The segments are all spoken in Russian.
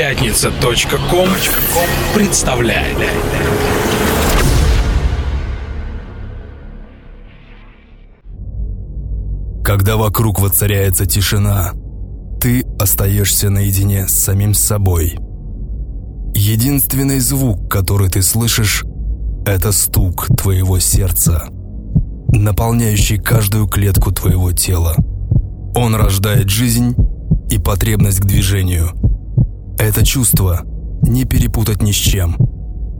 Пятница.ком представляет. Когда вокруг воцаряется тишина, ты остаешься наедине с самим собой. Единственный звук, который ты слышишь, это стук твоего сердца, наполняющий каждую клетку твоего тела. Он рождает жизнь и потребность к движению. Это чувство не перепутать ни с чем.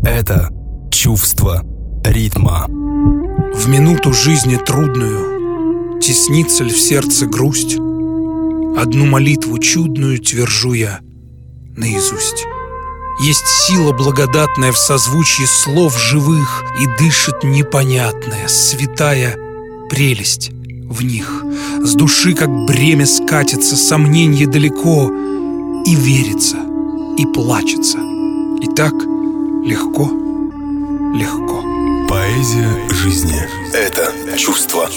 Это чувство ритма. В минуту жизни трудную Теснится ли в сердце грусть? Одну молитву чудную твержу я наизусть. Есть сила благодатная в созвучии слов живых И дышит непонятная, святая прелесть в них. С души, как бремя, скатится сомнение далеко И верится, и плачется. И так легко, легко. Поэзия жизни – это чувство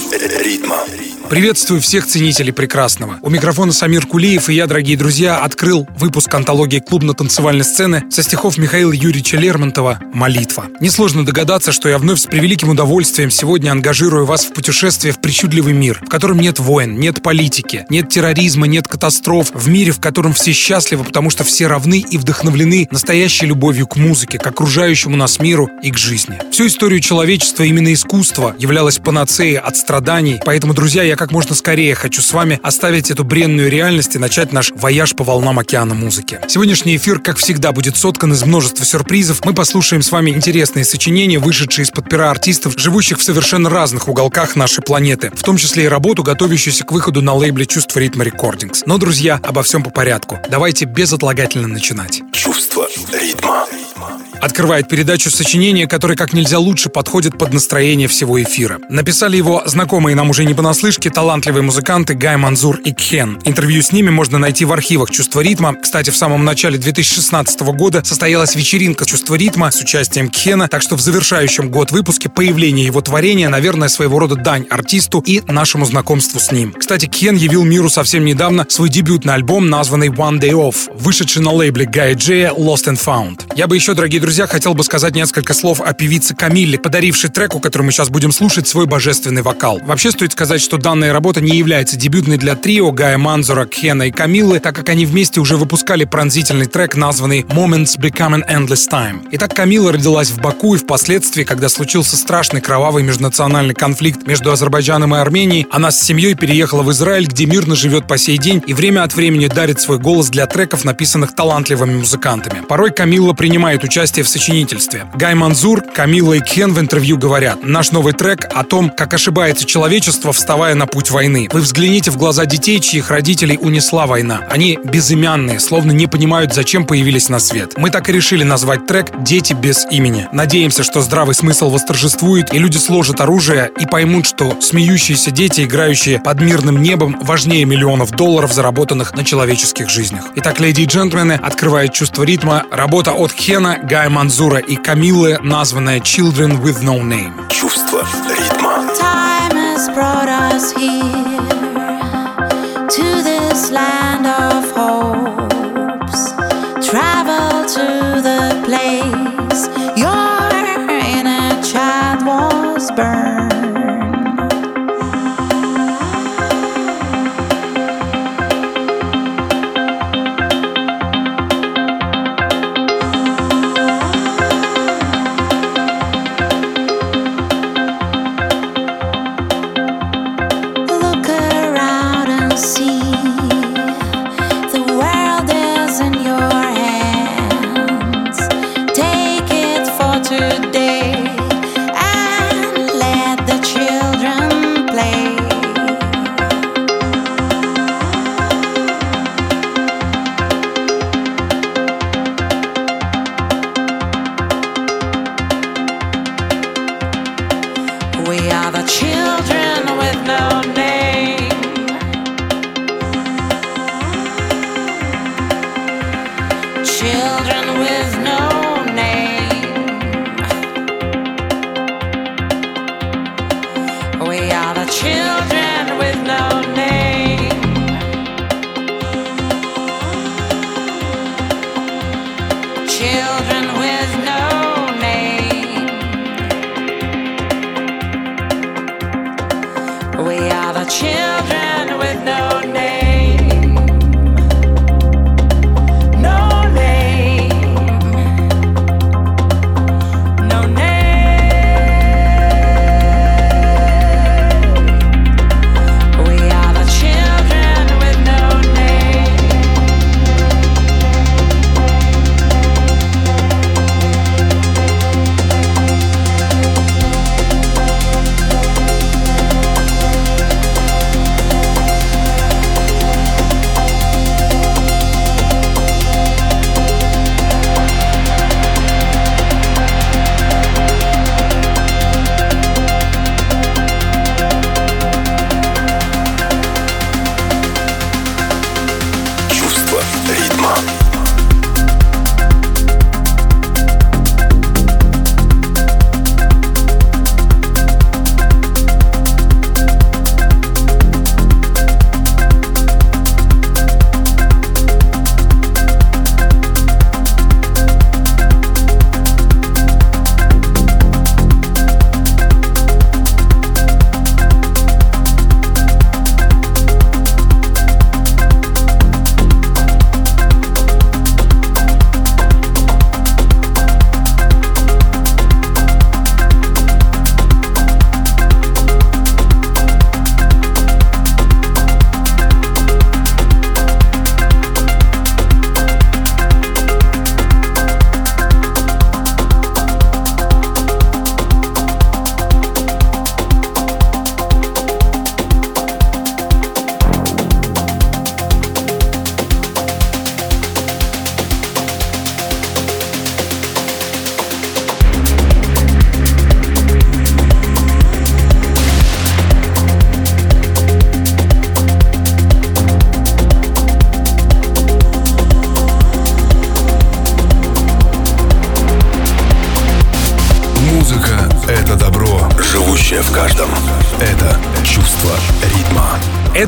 ритма. Приветствую всех ценителей прекрасного. У микрофона Самир Кулиев и я, дорогие друзья, открыл выпуск антологии клубно-танцевальной сцены со стихов Михаила Юрьевича Лермонтова «Молитва». Несложно догадаться, что я вновь с превеликим удовольствием сегодня ангажирую вас в путешествие в причудливый мир, в котором нет войн, нет политики, нет терроризма, нет катастроф, в мире, в котором все счастливы, потому что все равны и вдохновлены настоящей любовью к музыке, к окружающему нас миру и к жизни. Всю историю человечества именно искусство являлось панацеей от страданий, поэтому, друзья, я как можно скорее хочу с вами оставить эту бренную реальность и начать наш вояж по волнам океана музыки. Сегодняшний эфир, как всегда, будет соткан из множества сюрпризов. Мы послушаем с вами интересные сочинения, вышедшие из-под пера артистов, живущих в совершенно разных уголках нашей планеты, в том числе и работу, готовящуюся к выходу на лейбле «Чувство ритма рекордингс». Но, друзья, обо всем по порядку. Давайте безотлагательно начинать. Чувство ритма. Открывает передачу сочинение, которое как нельзя лучше подходит под настроение всего эфира. Написали его знакомые нам уже не понаслышке талантливые музыканты Гай Манзур и Кхен. Интервью с ними можно найти в архивах «Чувство ритма». Кстати, в самом начале 2016 года состоялась вечеринка «Чувство ритма» с участием Кхена, так что в завершающем год выпуске появление его творения, наверное, своего рода дань артисту и нашему знакомству с ним. Кстати, Кхен явил миру совсем недавно свой дебютный альбом, названный One Day Off, вышедший на лейбле Гая Джея Lost and Found. Я бы еще, дорогие друзья, хотел бы сказать несколько слов о певице Камилле, подарившей треку, который мы сейчас будем слушать, свой божественный вокал. Вообще стоит сказать, что данная работа не является дебютной для трио Гая Манзура, Кхена и Камиллы, так как они вместе уже выпускали пронзительный трек, названный Moments Become an Endless Time. Итак, Камилла родилась в Баку и впоследствии, когда случился страшный кровавый межнациональный конфликт между Азербайджаном и Арменией, она с семьей переехала в Израиль, где мирно живет по сей день и время от времени дарит свой голос для треков, написанных талантливыми музыкантами. Порой Камилла принимает участие в сочинительстве. Гай Манзур, Камилла и Кен в интервью говорят, наш новый трек о том, как ошибается человечество, вставая на путь войны. Вы взгляните в глаза детей, чьих родителей унесла война. Они безымянные, словно не понимают, зачем появились на свет. Мы так и решили назвать трек «Дети без имени». Надеемся, что здравый смысл восторжествует, и люди сложат оружие и поймут, что смеющиеся дети, играющие под мирным небом, важнее миллионов долларов, заработанных на человеческих жизнях. Итак, леди и джентльмены, открывает чувство ритма работа от Хена, Гая Манзура и Камилы, названная «Children with No Name». Чувство ритма. Time has brought us here to this land of hopes. Travel to the place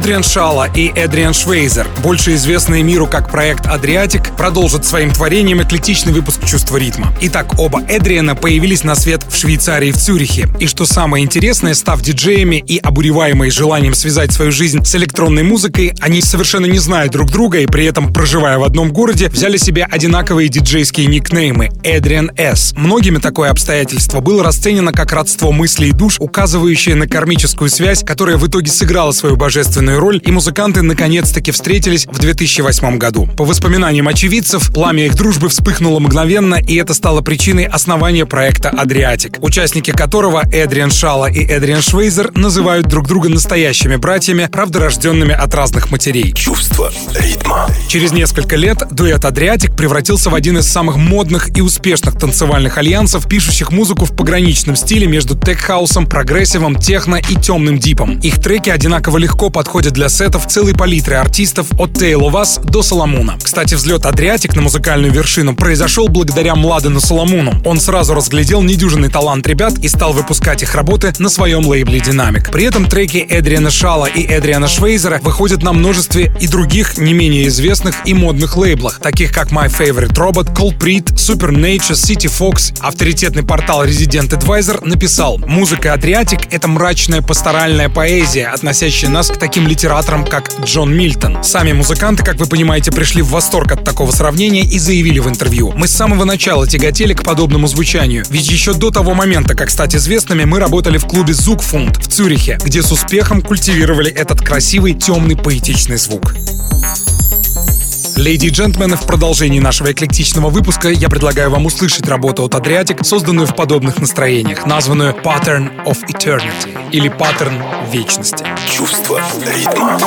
Эдриан Шала и Эдриан Швейзер, больше известные миру как проект «Адриатик», продолжат своим творением эклетичный выпуск «Чувство ритма». Итак, оба Эдриана появились на свет в Швейцарии в Цюрихе. И что самое интересное, став диджеями и обуреваемые желанием связать свою жизнь с электронной музыкой, они совершенно не знают друг друга и при этом, проживая в одном городе, взяли себе одинаковые диджейские никнеймы Эдриан С. Многими такое обстоятельство было расценено как родство мыслей и душ, указывающее на кармическую связь, которая в итоге сыграла свою божественную роль, и музыканты наконец-таки встретились в 2008 году. По воспоминаниям очевидцев, пламя их дружбы вспыхнуло мгновенно, и это стало причиной основания проекта «Адриатик», участники которого Эдриан Шала и Эдриан Швейзер называют друг друга настоящими братьями, правда рожденными от разных матерей. Чувство ритма. Через несколько лет дуэт «Адриатик» превратился в один из самых модных и успешных танцевальных альянсов, пишущих музыку в пограничном стиле между тек-хаусом, прогрессивом, техно и темным дипом. Их треки одинаково легко подходят для сетов целой палитры артистов от Tale of Us до Соломуна. Кстати, взлет Адриатик на музыкальную вершину произошел благодаря Младену Соломуну. Он сразу разглядел недюжинный талант ребят и стал выпускать их работы на своем лейбле Динамик. При этом треки Эдриана Шала и Эдриана Швейзера выходят на множестве и других не менее известных и модных лейблах, таких как My Favorite Robot, Culprit, Supernature, City Fox. Авторитетный портал Resident Advisor написал «Музыка Адриатик — это мрачная пасторальная поэзия, относящая нас к таким литераторам, как Джон Мильтон. Сами музыканты, как вы понимаете, пришли в восторг от такого сравнения и заявили в интервью. Мы с самого начала тяготели к подобному звучанию, ведь еще до того момента, как стать известными, мы работали в клубе Зукфунд в Цюрихе, где с успехом культивировали этот красивый, темный, поэтичный звук. Леди и джентльмены, в продолжении нашего эклектичного выпуска я предлагаю вам услышать работу от Adriatic, созданную в подобных настроениях, названную Pattern of Eternity или Паттерн Вечности. Чувство ритма.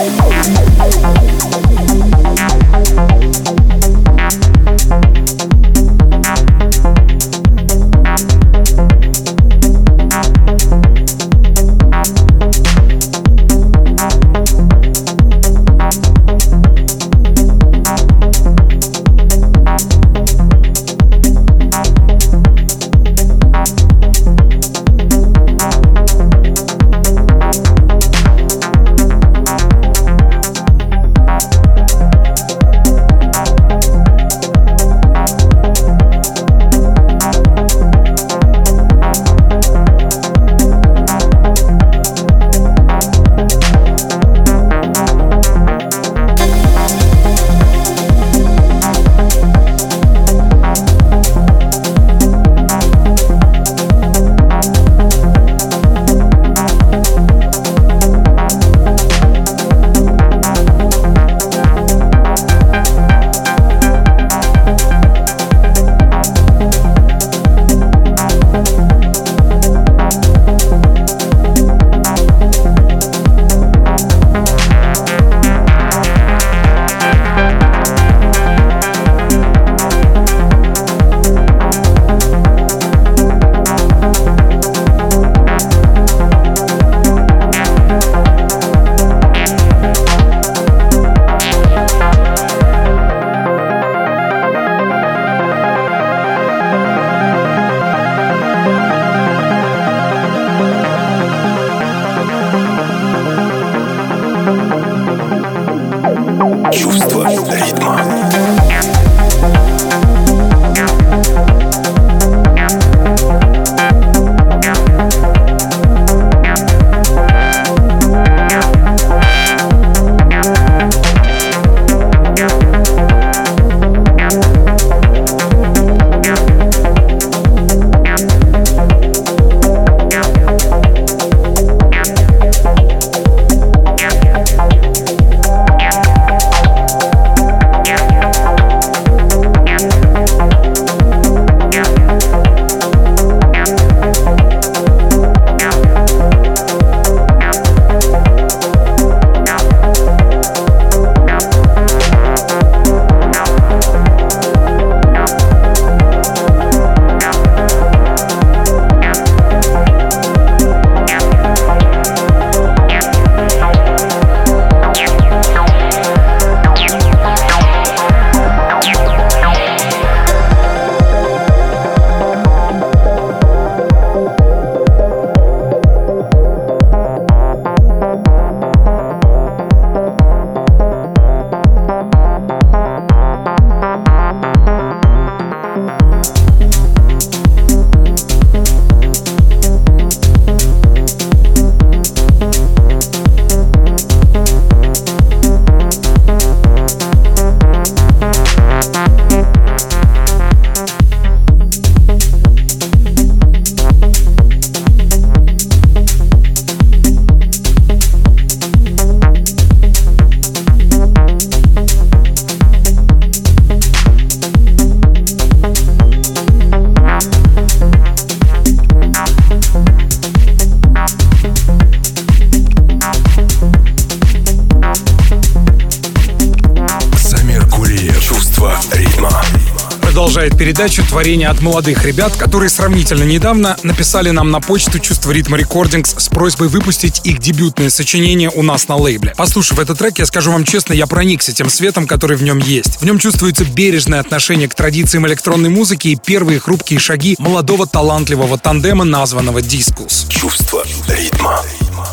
Передачу творения от молодых ребят, которые сравнительно недавно написали нам на почту «Чувство ритма рекордингс» с просьбой выпустить их дебютное сочинение у нас на лейбле. Послушав этот трек, я скажу вам честно, я проникся тем светом, который в нем есть. В нем чувствуется бережное отношение к традициям электронной музыки и первые хрупкие шаги молодого талантливого тандема, названного «Дискус». Чувство ритма.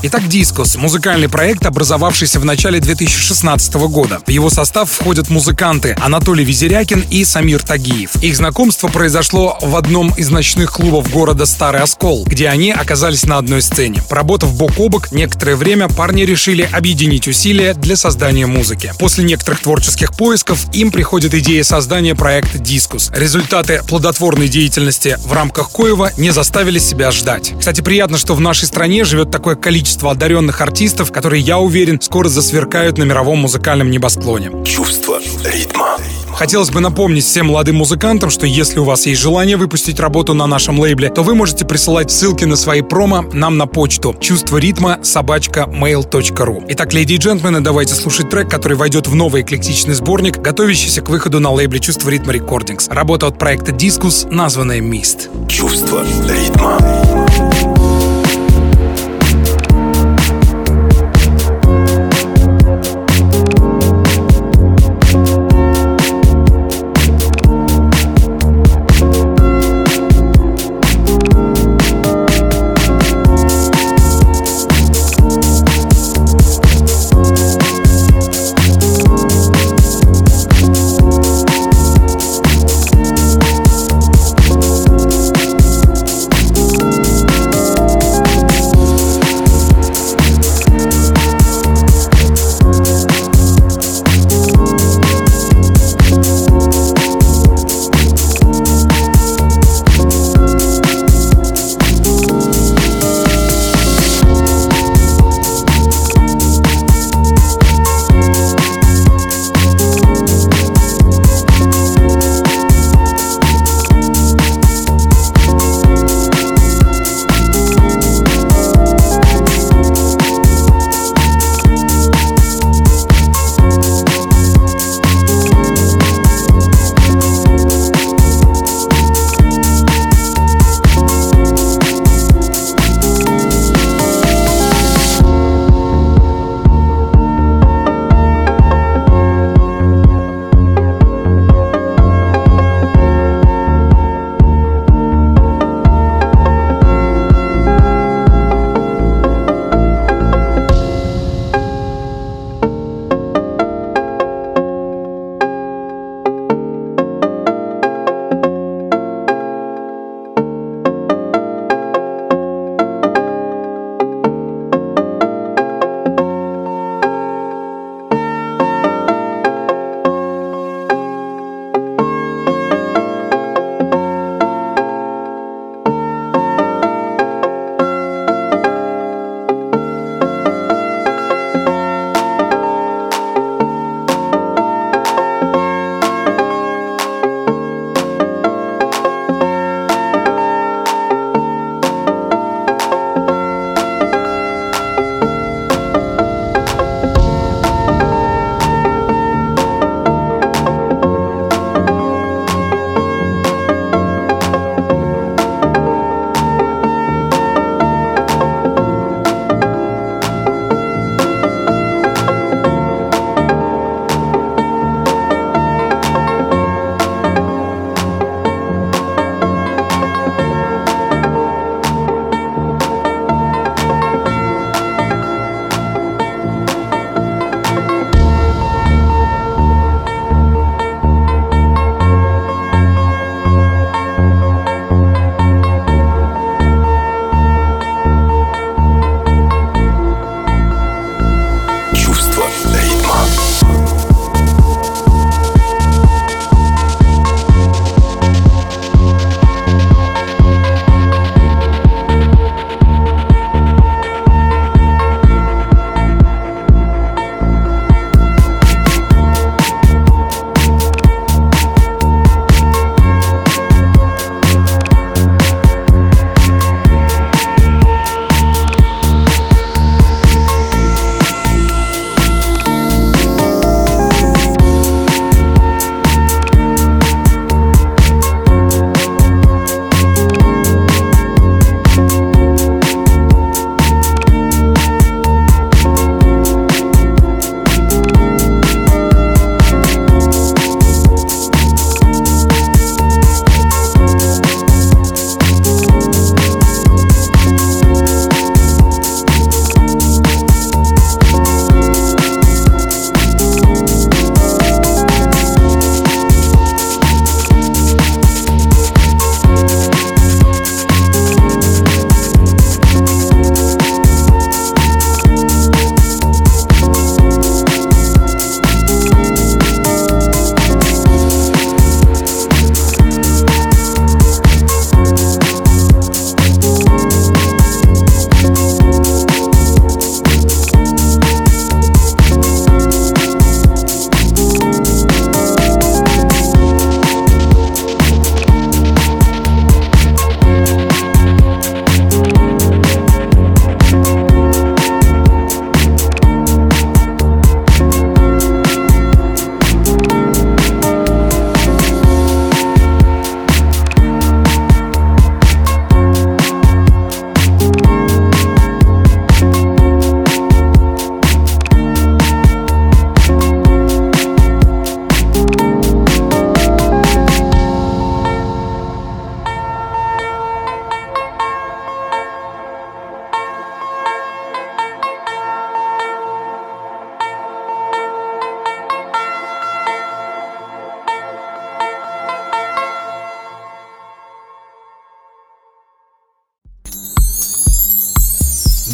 Итак, «Дискус» — музыкальный проект, образовавшийся в начале 2016 года. В его состав входят музыканты Анатолий Визерякин и Самир Тагиев. Их знакомство произошло в одном из ночных клубов города Старый Оскол, где они оказались на одной сцене. Поработав бок о бок, некоторое время парни решили объединить усилия для создания музыки. После некоторых творческих поисков им приходит идея создания проекта «Дискус». Результаты плодотворной деятельности в рамках коего не заставили себя ждать. Кстати, приятно, что в нашей стране живет такое количество одаренных артистов, которые, я уверен, скоро засверкают на мировом музыкальном небосклоне. Чувство ритма. Хотелось бы напомнить всем молодым музыкантам, что если у вас есть желание выпустить работу на нашем лейбле, то вы можете присылать ссылки на свои промо нам на почту чувство ритма собачка mail.ru. Итак, леди и джентльмены, давайте слушать трек, который войдет в новый эклектичный сборник, готовящийся к выходу на лейбле Чувство ритма Recordings. Работа от проекта Discus, названная Mist. Чувство ритма.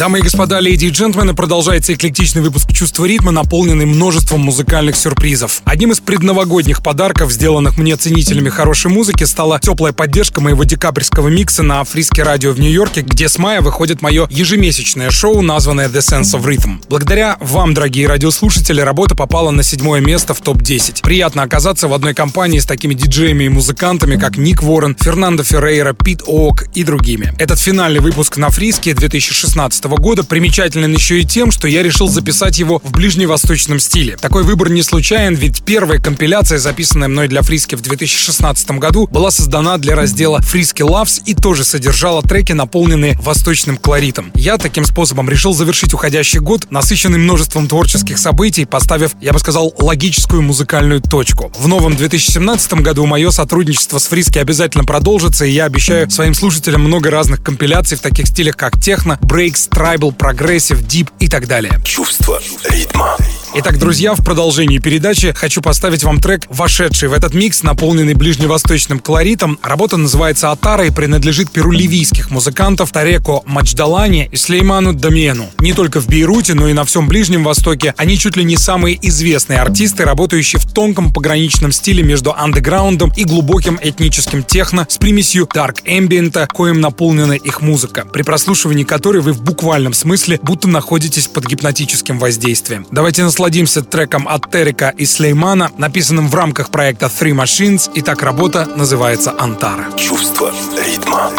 Дамы и господа, леди и джентльмены, продолжается эклектичный выпуск «Чувство ритма», наполненный множеством музыкальных сюрпризов. Одним из предновогодних подарков, сделанных мне ценителями хорошей музыки, стала теплая поддержка моего декабрьского микса на Frisky Radio в Нью-Йорке, где с мая выходит мое ежемесячное шоу, названное The Sense of Rhythm. Благодаря вам, дорогие радиослушатели, работа попала на седьмое место в топ-10. Приятно оказаться в одной компании с такими диджеями и музыкантами, как Ник Уоррен, Фернандо Феррейра, Пит Оук и другими. Этот финальный выпуск на Frisky 2016 года примечателен еще и тем, что я решил записать его в ближневосточном стиле. Такой выбор не случаен, ведь первая компиляция, записанная мной для Frisky в 2016 году, была создана для раздела Frisky Loves и тоже содержала треки, наполненные восточным колоритом. Я таким способом решил завершить уходящий год, насыщенный множеством творческих событий, поставив, я бы сказал, логическую музыкальную точку. В новом 2017 году мое сотрудничество с Frisky обязательно продолжится, и я обещаю своим слушателям много разных компиляций в таких стилях, как техно, breaks, tribal, progressive, deep и так далее. Чувство ритма. Итак, друзья, в продолжении передачи хочу поставить вам трек, вошедший в этот микс, наполненный ближневосточным колоритом. Работа называется «Атара» и принадлежит перу ливанских музыкантов Тареку Мадждалани и Слейману Дамиену. Не только в Бейруте, но и на всем Ближнем Востоке они чуть ли не самые известные артисты, работающие в тонком пограничном стиле между андеграундом и глубоким этническим техно с примесью дарк эмбиента, коим наполнена их музыка, при прослушивании которой вы в буквальном смысле будто находитесь под гипнотическим воздействием. Давайте насладимся насладимся треком от Терека и Слеймана, написанным в рамках проекта Three Machines, и так работа называется «Антара». Чувство ритма.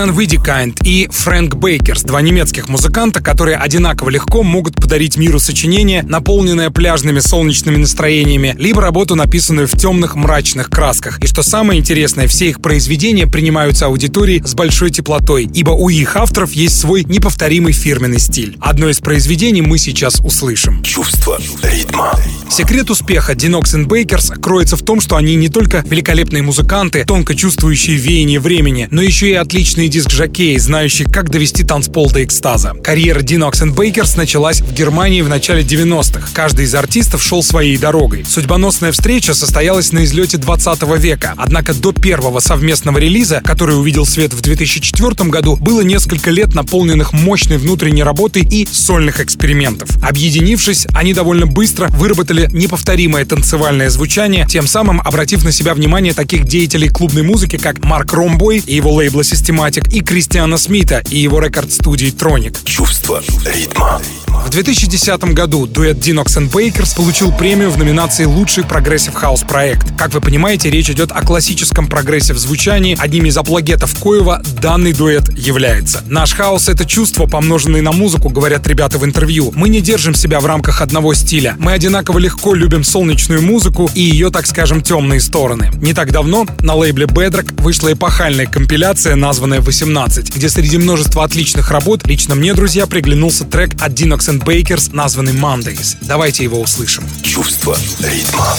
Кристиан Видикайнд и Фрэнк Бейкерс, два немецких музыканта, которые одинаково легко могут подарить миру сочинение, наполненное пляжными солнечными настроениями, либо работу, написанную в темных мрачных красках. И что самое интересное, все их произведения принимаются аудиторией с большой теплотой, ибо у их авторов есть свой неповторимый фирменный стиль. Одно из произведений мы сейчас услышим. Чувство ритма. Секрет успеха Dinox Bakers кроется в том, что они не только великолепные музыканты, тонко чувствующие веяние времени, но еще и отличные диск-жокеи, знающие, как довести танцпол до экстаза. Карьера Dinox Bakers началась в Германии в начале 90-х. Каждый из артистов шел своей дорогой. Судьбоносная встреча состоялась на излете 20 века, однако до первого совместного релиза, который увидел свет в 2004 году, было несколько лет наполненных мощной внутренней работой и сольных экспериментов. Объединившись, они довольно быстро выработали неповторимое танцевальное звучание, тем самым обратив на себя внимание таких деятелей клубной музыки, как Марк Ромбой и его лейбла Systematic, и Кристиана Смита и его рекорд-студии Tronic. Чувство ритма. В 2010 году дуэт Dinox and Bakers получил премию в номинации «Лучший progressive house проект». Как вы понимаете, речь идет о классическом progressive звучании. Одним из апологетов коего данный дуэт является. Наш house — это чувство, помноженное на музыку, говорят ребята в интервью. Мы не держим себя в рамках одного стиля. Мы одинаково легко любим солнечную музыку и ее, так скажем, темные стороны. Не так давно на лейбле Bedrock вышла эпохальная компиляция, названная «18», где среди множества отличных работ лично мне, друзья, приглянулся трек от Dinox and Bakers, названный Mondays. Давайте его услышим. Чувство ритма.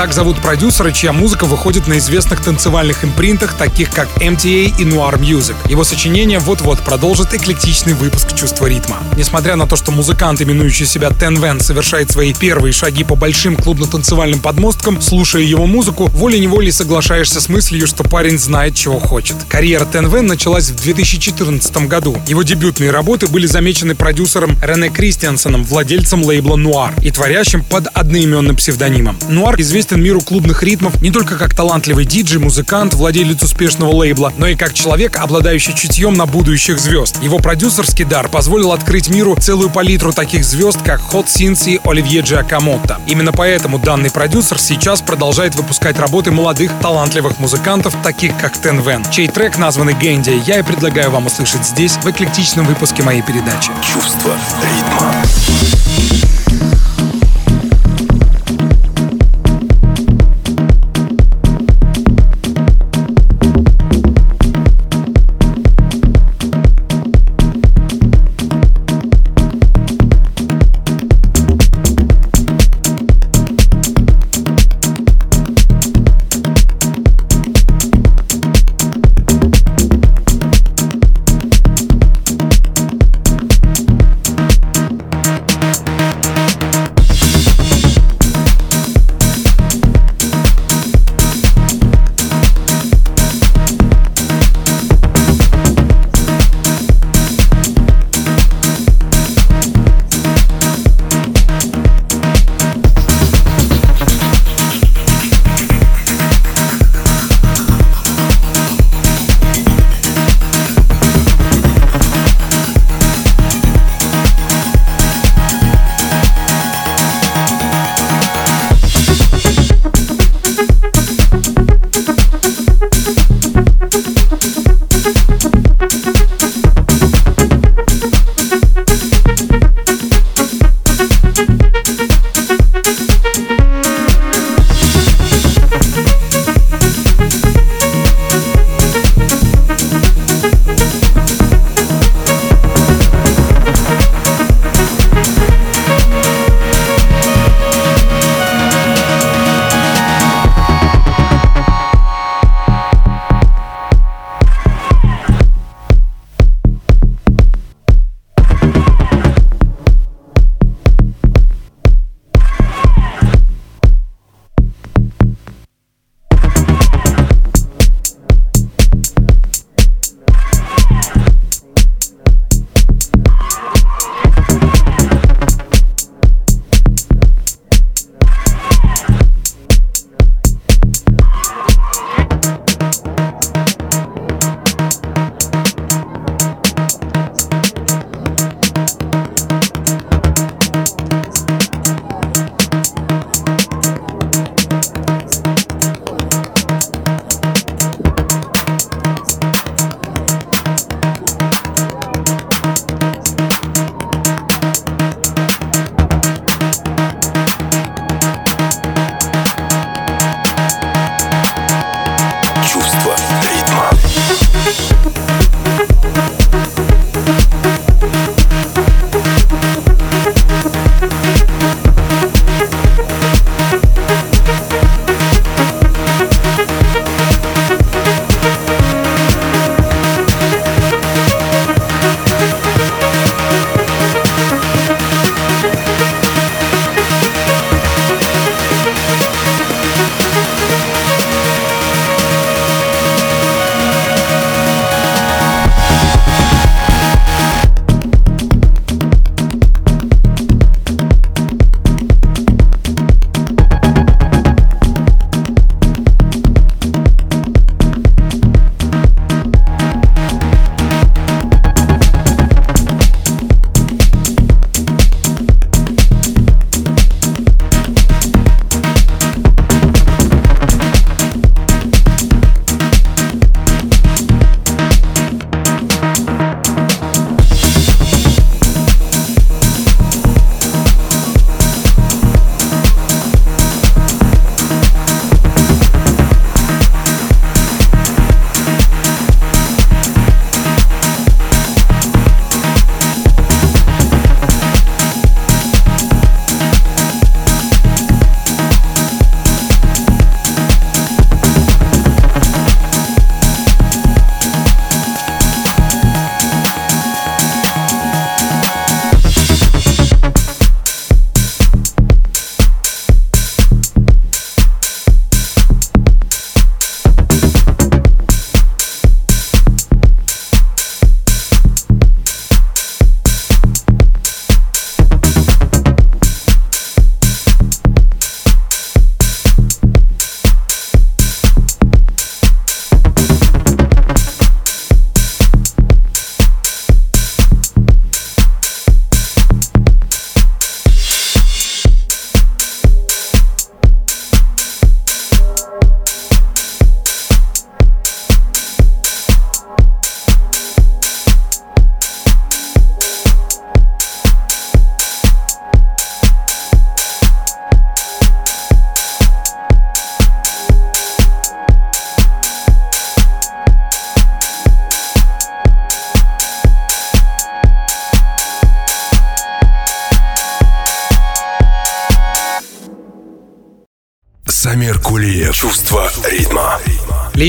Так зовут продюсера, чья музыка выходит на известных танцевальных импринтах, таких как MTA и Noir Music. Его сочинение вот-вот продолжит эклектичный выпуск чувства ритма. Несмотря на то, что музыкант, именующий себя Ten Van, совершает свои первые шаги по большим клубно-танцевальным подмосткам, слушая его музыку, волей-неволей соглашаешься с мыслью, что парень знает, чего хочет. Карьера Ten Van началась в 2014 году. Его дебютные работы были замечены продюсером Рене Кристиансоном, владельцем лейбла Noir и творящим под одноименным псевдонимом. Noir известен миру клубных ритмов не только как талантливый диджей, музыкант, владелец успешного лейбла, но и как человек, обладающий чутьем на будущих звезд. Его продюсерский дар позволил открыть миру целую палитру таких звезд, как Hot Sins и Оливье Джиакомотто. Именно поэтому данный продюсер сейчас продолжает выпускать работы молодых, талантливых музыкантов, таких как Ten Van, чей трек, названный Гэнди, я и предлагаю вам услышать здесь, в эклектичном выпуске моей передачи. Чувство ритма.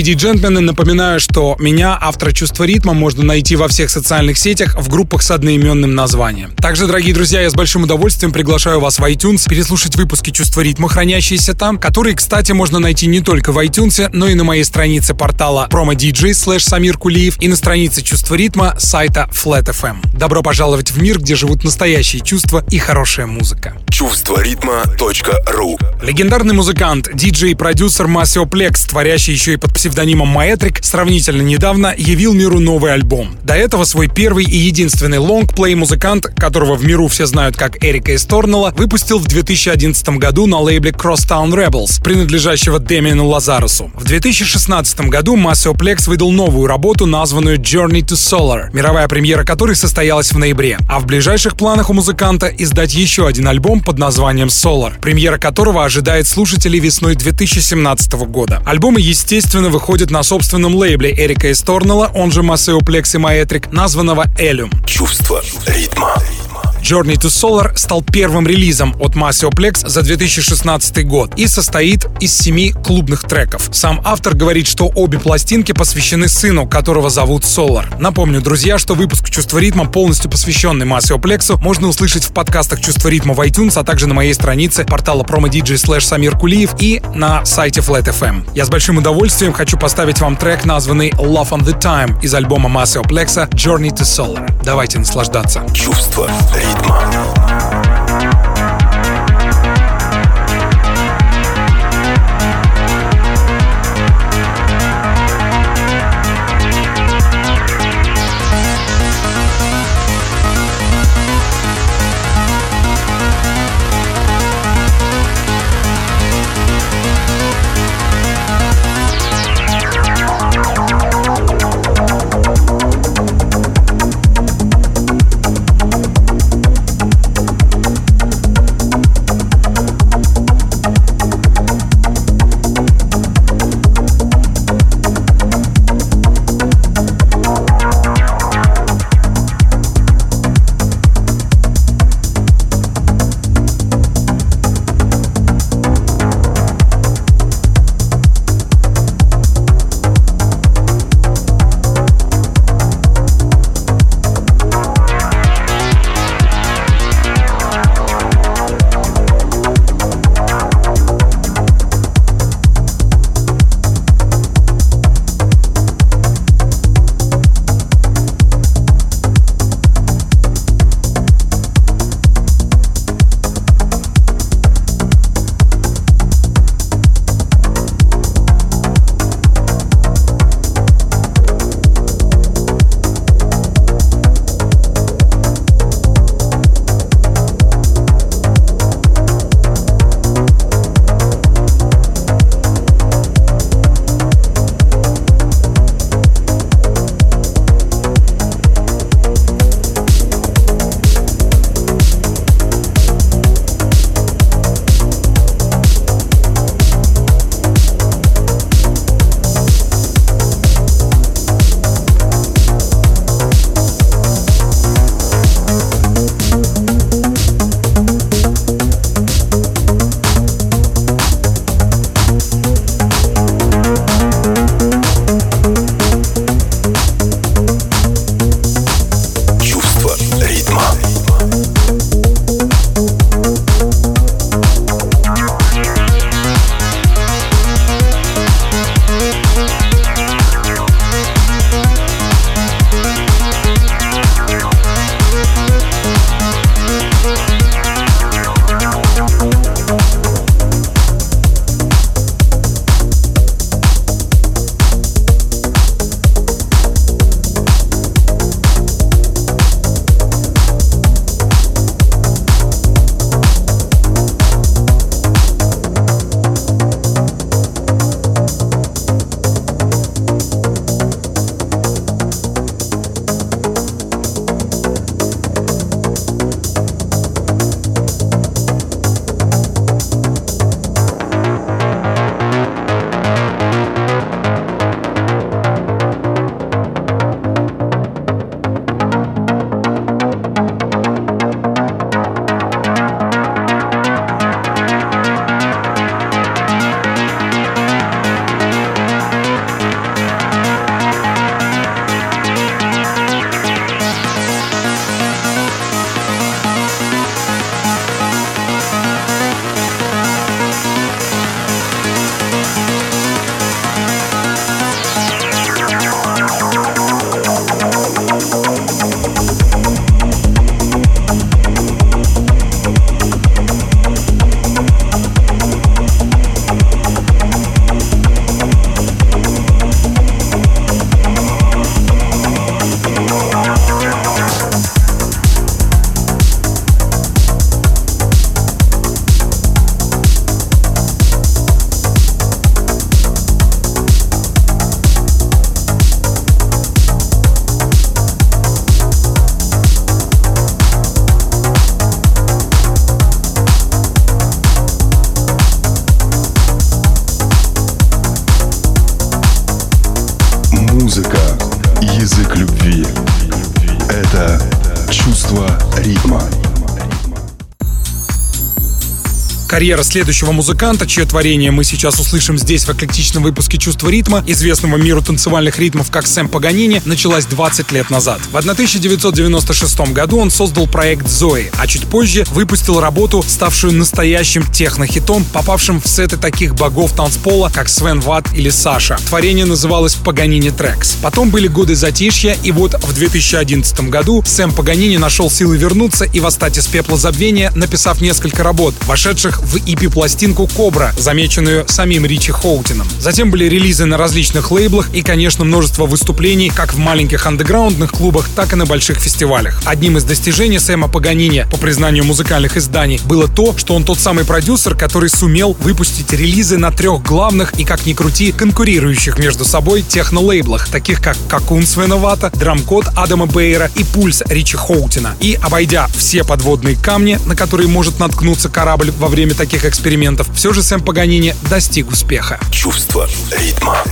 Леди и джентльмены, напоминаю, что меня, автора «Чувства ритма», можно найти во всех социальных сетях в группах с одноименным названием. Также, дорогие друзья, я с большим удовольствием приглашаю вас в iTunes переслушать выпуски «Чувства ритма», хранящиеся там, которые, кстати, можно найти не только в iTunes, но и на моей странице портала promo.dj слэш Самир Кулиев и на странице «Чувства ритма» сайта FlatFM. Добро пожаловать в мир, где живут настоящие чувства и хорошая музыка. Чувство ритма.ру Легендарный музыкант, диджей и продюсер Maceo Plex, творящий еще и под псевдонимом Maetrik, сравнительно недавно явил миру новый альбом. До этого свой первый и единственный лонгплей музыкант, которого в миру все знают как Эрика Эсторнелла, выпустил в 2011 году на лейбле Crosstown Rebels, принадлежащего Демиану Лазарусу. В 2016 году Maceo Plex выдал новую работу, названную Journey to Solar, мировая премьера которой состоялась в ноябре. А в ближайших планах у музыканта издать еще один альбом под названием Solar, премьера которого ожидает слушателей весной 2017 года. Альбомы, естественно, выходят на собственном лейбле Эрика Эсторнелла, он же Maceo Plex и Maetrik, названного Ellum. Чувство ритма. Journey to Solar стал первым релизом от Maceo Plex за 2016 год и состоит из семи клубных треков. Сам автор говорит, что обе пластинки посвящены сыну, которого зовут Solar. Напомню, друзья, что выпуск «Чувство ритма», полностью посвященный Maceo Plex, можно услышать в подкастах «Чувство ритма» в iTunes, а также на моей странице портала promodj slash Самир Кулиев и на сайте Flat FM. Я с большим удовольствием хочу поставить вам трек, названный Love on the Time из альбома Maceo Plex Journey to Solar. Давайте наслаждаться. Чувство ритма. Карьера следующего музыканта, чье творение мы сейчас услышим здесь в эклектичном выпуске «Чувство ритма», известного миру танцевальных ритмов как Сэм Паганини, началась 20 лет назад. В 1996 году он создал проект «Зои», а чуть позже выпустил работу, ставшую настоящим технохитом, попавшим в сеты таких богов танцпола, как Свен Ватт или Саша. Творение называлось «Паганини Трекс». Потом были годы затишья, и вот в 2011 году Сэм Паганини нашел силы вернуться и восстать из пепла забвения, написав несколько работ, вошедших в EP-пластинку «Кобра», замеченную самим Ричи Хоутином. Затем были релизы на различных лейблах и, конечно, множество выступлений как в маленьких андеграундных клубах, так и на больших фестивалях. Одним из достижений Сэма Паганини, по признанию музыкальных изданий, было то, что он тот самый продюсер, который сумел выпустить релизы на трех главных и, как ни крути, конкурирующих между собой техно-лейблах, таких как Какун Свеновата, Драмкод Адама Бейера и Пульс Ричи Хоутина. И, обойдя все подводные камни, на которые может наткнуться корабль во время таких экспериментов, все же Сэм Паганини достиг успеха. Чувство ритма.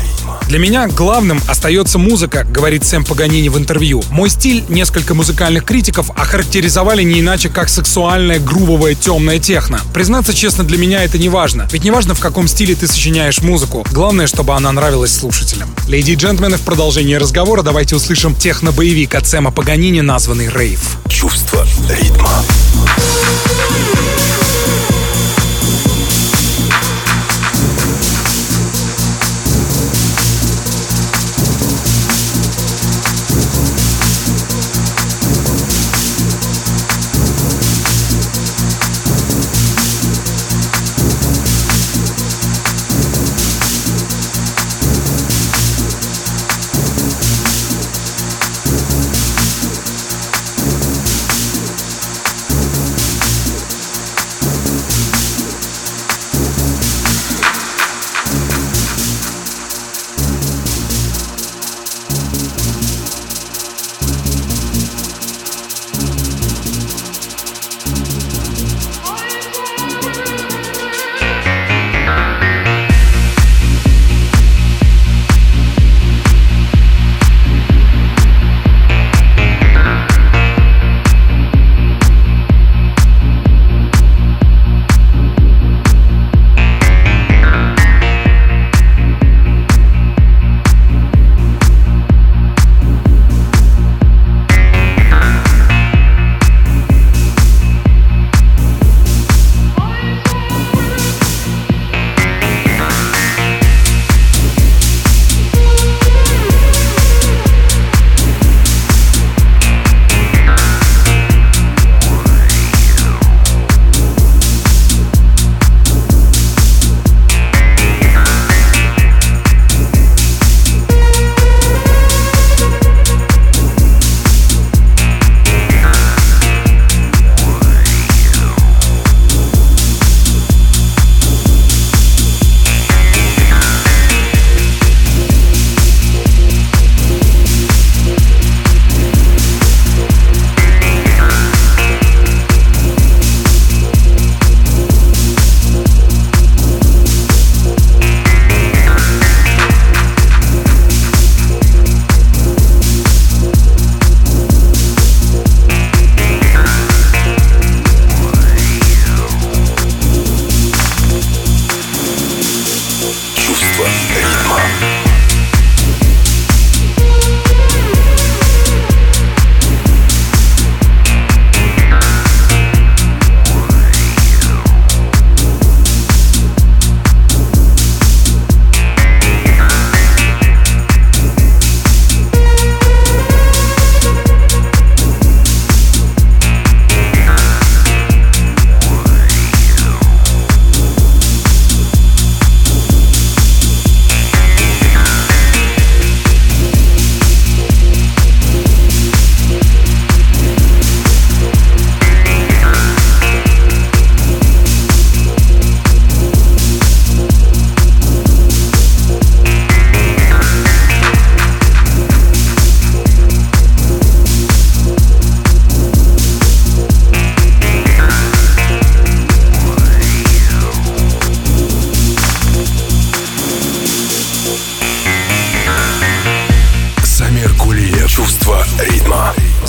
Для меня главным остается музыка, говорит Сэм Паганини в интервью. Мой стиль несколько музыкальных критиков охарактеризовали не иначе, как сексуальная, грубовая, темная техно. Признаться честно, для меня это не важно. Ведь не важно, в каком стиле ты сочиняешь музыку. Главное, чтобы она нравилась слушателям. Леди и джентльмены, в продолжении разговора давайте услышим техно-боевик от Сэма Паганини, названный «Рейв». Чувство ритма.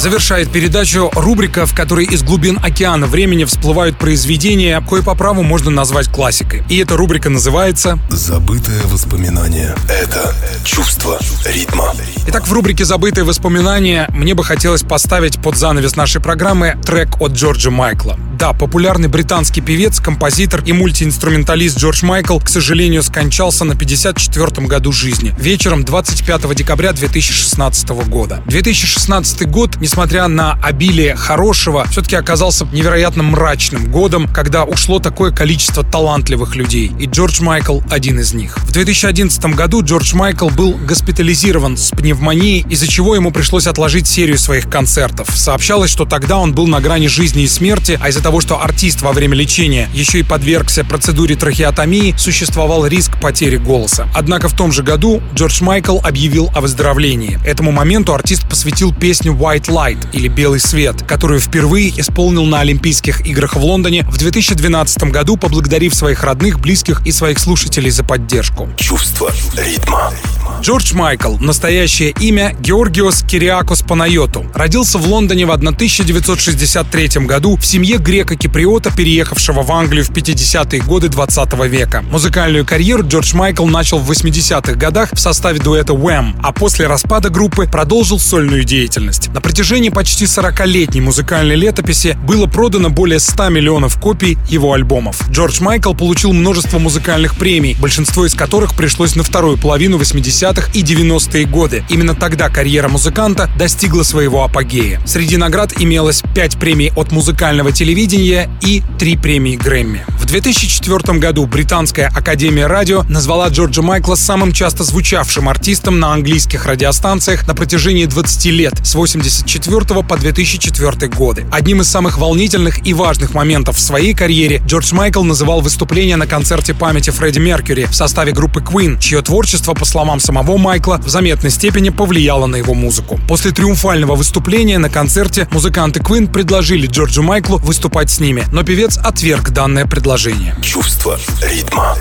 Завершает передачу рубрика, в которой из глубин океана времени всплывают произведения, кое по праву можно назвать классикой. И эта рубрика называется «Забытое воспоминание». Это чувство ритма. Итак, в рубрике «Забытые воспоминания» мне бы хотелось поставить под занавес нашей программы трек от Джорджа Майкла. Да, популярный британский певец, композитор и мультиинструменталист Джордж Майкл, к сожалению, скончался на 54-м году жизни, вечером 25 декабря 2016 года. 2016 год, несмотря на обилие хорошего, все-таки оказался невероятно мрачным годом, когда ушло такое количество талантливых людей, и Джордж Майкл один из них. В 2011 году Джордж Майкл был госпитализирован с пневмонией, из-за чего ему пришлось отложить серию своих концертов. Сообщалось, что тогда он был на грани жизни и смерти, а из-за того, что артист во время лечения еще и подвергся процедуре трахеотомии, существовал риск потери голоса. Однако в том же году Джордж Майкл объявил о выздоровлении. Этому моменту артист посвятил песню White Light или Белый свет, которую впервые исполнил на Олимпийских играх в Лондоне в 2012 году, поблагодарив своих родных, близких и своих слушателей за поддержку. Чувство ритма. Джордж Майкл, настоящее имя Георгиос Кириакос Панайоту, родился в Лондоне в 1963 году в семье грека-киприота, переехавшего в Англию в 50-е годы 20 века. Музыкальную карьеру Джордж Майкл начал в 80-х годах в составе дуэта Wham, а после распада группы продолжил сольную деятельность. На протяжении почти 40-летней музыкальной летописи было продано более 100 миллионов копий его альбомов. Джордж Майкл получил множество музыкальных премий, большинство из которых пришлось на вторую половину 80-х 80-х и 90-е годы. Именно тогда карьера музыканта достигла своего апогея. Среди наград имелось 5 премий от музыкального телевидения и 3 премии Грэмми. В 2004 году Британская Академия Радио назвала Джорджа Майкла самым часто звучавшим артистом на английских радиостанциях на протяжении 20 лет с 84 по 2004 годы. Одним из самых волнительных и важных моментов в своей карьере Джордж Майкл называл выступление на концерте памяти Фредди Меркьюри в составе группы Queen, чье творчество, по словам самого самого Майкла в заметной степени повлияло на его музыку. После триумфального выступления на концерте музыканты Queen предложили Джорджу Майклу выступать с ними, но певец отверг данное предложение. Чувство ритма.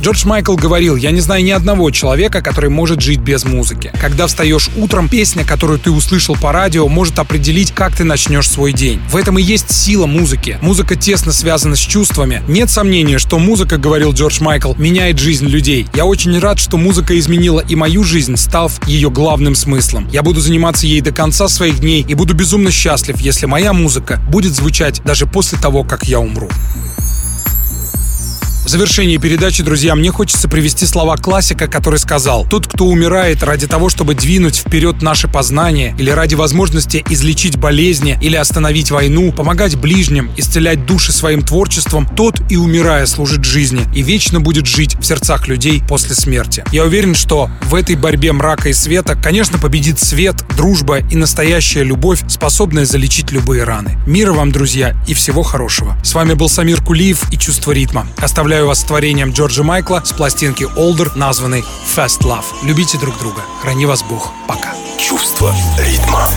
Джордж Майкл говорил, я не знаю ни одного человека, который может жить без музыки. Когда встаешь утром, песня, которую ты услышал по радио, может определить, как ты начнешь свой день. В этом и есть сила музыки. Музыка тесно связана с чувствами. Нет сомнения, что музыка, говорил Джордж Майкл, меняет жизнь людей. Я очень рад, что музыка изменила и мою жизнь, став ее главным смыслом. Я буду заниматься ей до конца своих дней и буду безумно счастлив, если моя музыка будет звучать даже после того, как я умру. В завершении передачи, друзья, мне хочется привести слова классика, который сказал «Тот, кто умирает ради того, чтобы двинуть вперед наше познание, или ради возможности излечить болезни, или остановить войну, помогать ближним, исцелять души своим творчеством, тот и умирая служит жизни и вечно будет жить в сердцах людей после смерти». Я уверен, что в этой борьбе мрака и света, конечно, победит свет, дружба и настоящая любовь, способная залечить любые раны. Мира вам, друзья, и всего хорошего. С вами был Самир Кулиев и «Чувство ритма». Оставляю Оставляю вас с творением Джорджа Майкла с пластинки Older, названной Fast Love. Любите друг друга. Храни вас Бог. Пока. Чувство ритма.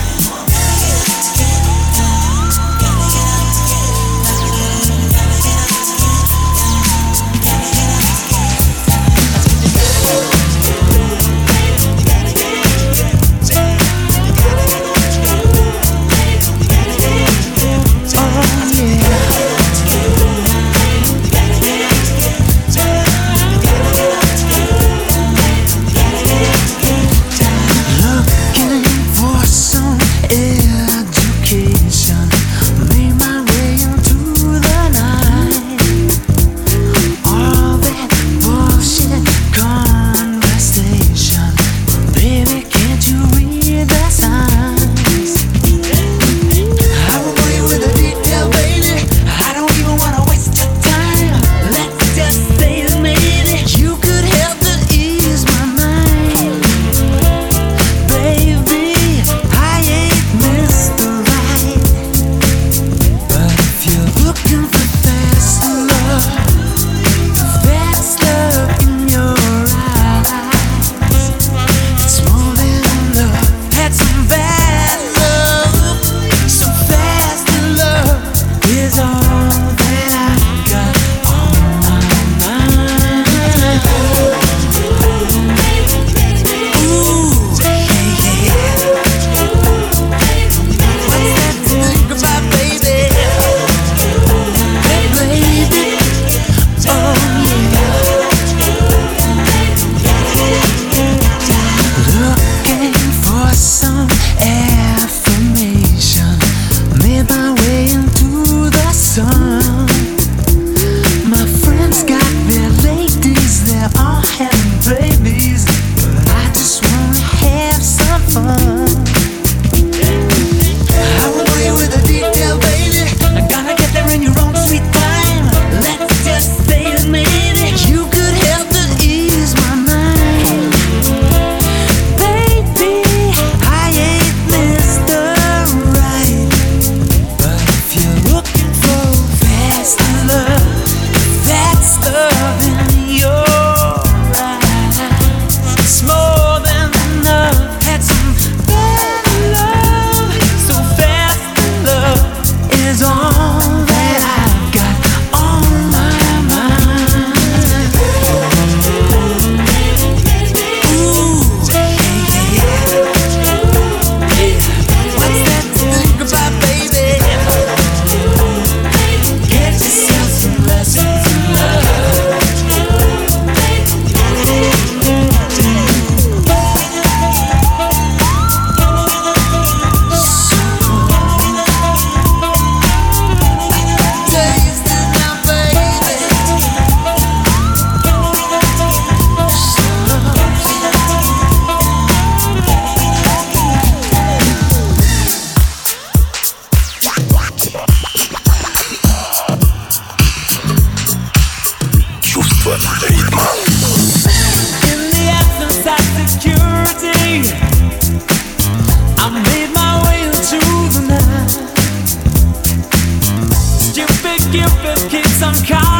give this kid some kind